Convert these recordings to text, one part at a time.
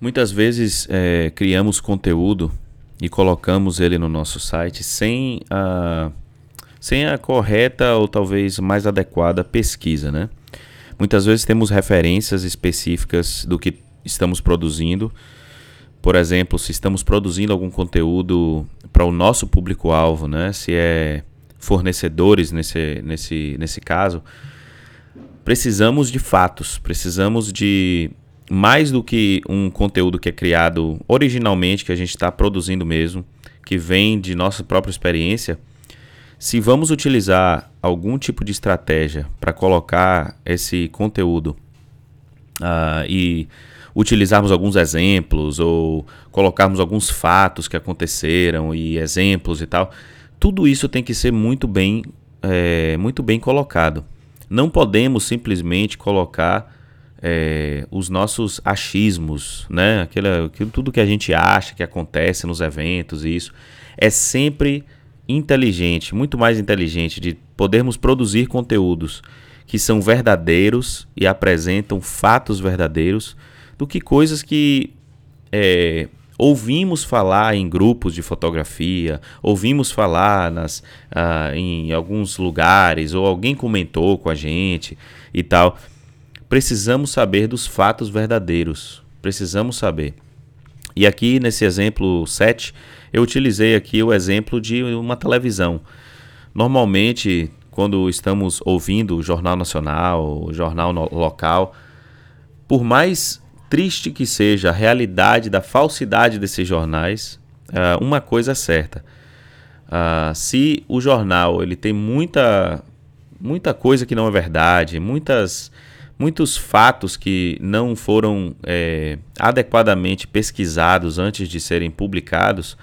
Muitas vezes é, criamos conteúdo e colocamos ele no nosso site sem a, sem a correta ou talvez mais adequada pesquisa, né? Muitas vezes temos referências específicas do que estamos produzindo. Por exemplo, se estamos produzindo algum conteúdo para o nosso público-alvo, né? Se é fornecedores nesse, nesse, nesse caso, precisamos de fatos, precisamos de mais do que um conteúdo que é criado originalmente, que a gente está produzindo mesmo, que vem de nossa própria experiência, se vamos utilizar algum tipo de estratégia para colocar esse conteúdo uh, e utilizarmos alguns exemplos ou colocarmos alguns fatos que aconteceram e exemplos e tal, tudo isso tem que ser muito bem, é, muito bem colocado. Não podemos simplesmente colocar é, os nossos achismos, né? Aquilo, aquilo, tudo que a gente acha que acontece nos eventos e isso é sempre inteligente, muito mais inteligente de podermos produzir conteúdos que são verdadeiros e apresentam fatos verdadeiros do que coisas que é, ouvimos falar em grupos de fotografia, ouvimos falar nas, ah, em alguns lugares ou alguém comentou com a gente e tal. Precisamos saber dos fatos verdadeiros. Precisamos saber. E aqui nesse exemplo 7, eu utilizei aqui o exemplo de uma televisão. Normalmente, quando estamos ouvindo o Jornal Nacional, o jornal no local, por mais triste que seja a realidade da falsidade desses jornais, uh, uma coisa é certa. Uh, se o jornal ele tem muita, muita coisa que não é verdade, muitas muitos fatos que não foram é, adequadamente pesquisados antes de serem publicados,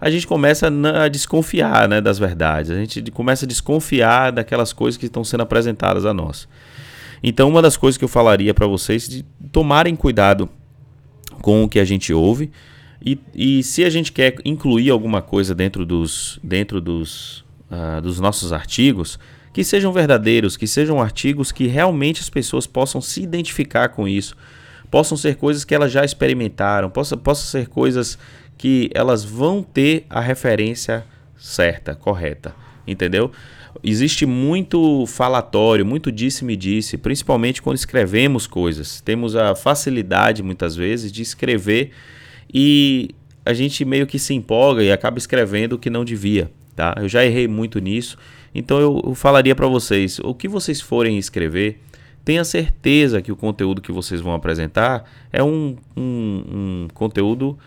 a gente começa a desconfiar né, das verdades, a gente começa a desconfiar daquelas coisas que estão sendo apresentadas a nós. Então, uma das coisas que eu falaria para vocês é de tomarem cuidado com o que a gente ouve e, e se a gente quer incluir alguma coisa dentro dos, dentro dos, uh, dos nossos artigos, que sejam verdadeiros, que sejam artigos que realmente as pessoas possam se identificar com isso, possam ser coisas que elas já experimentaram, possam, possam ser coisas que elas vão ter a referência certa, correta, entendeu? Existe muito falatório, muito disse-me-disse, principalmente quando escrevemos coisas. Temos a facilidade, muitas vezes, de escrever e a gente meio que se empolga e acaba escrevendo o que não devia. Tá? Eu já errei muito nisso então eu, falaria para vocês, o que vocês forem escrever, tenha certeza que o conteúdo que vocês vão apresentar é um, um, um conteúdo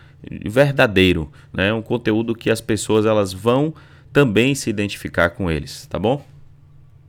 verdadeiro, né? Um conteúdo que as pessoas elas vão também se identificar com eles, tá bom?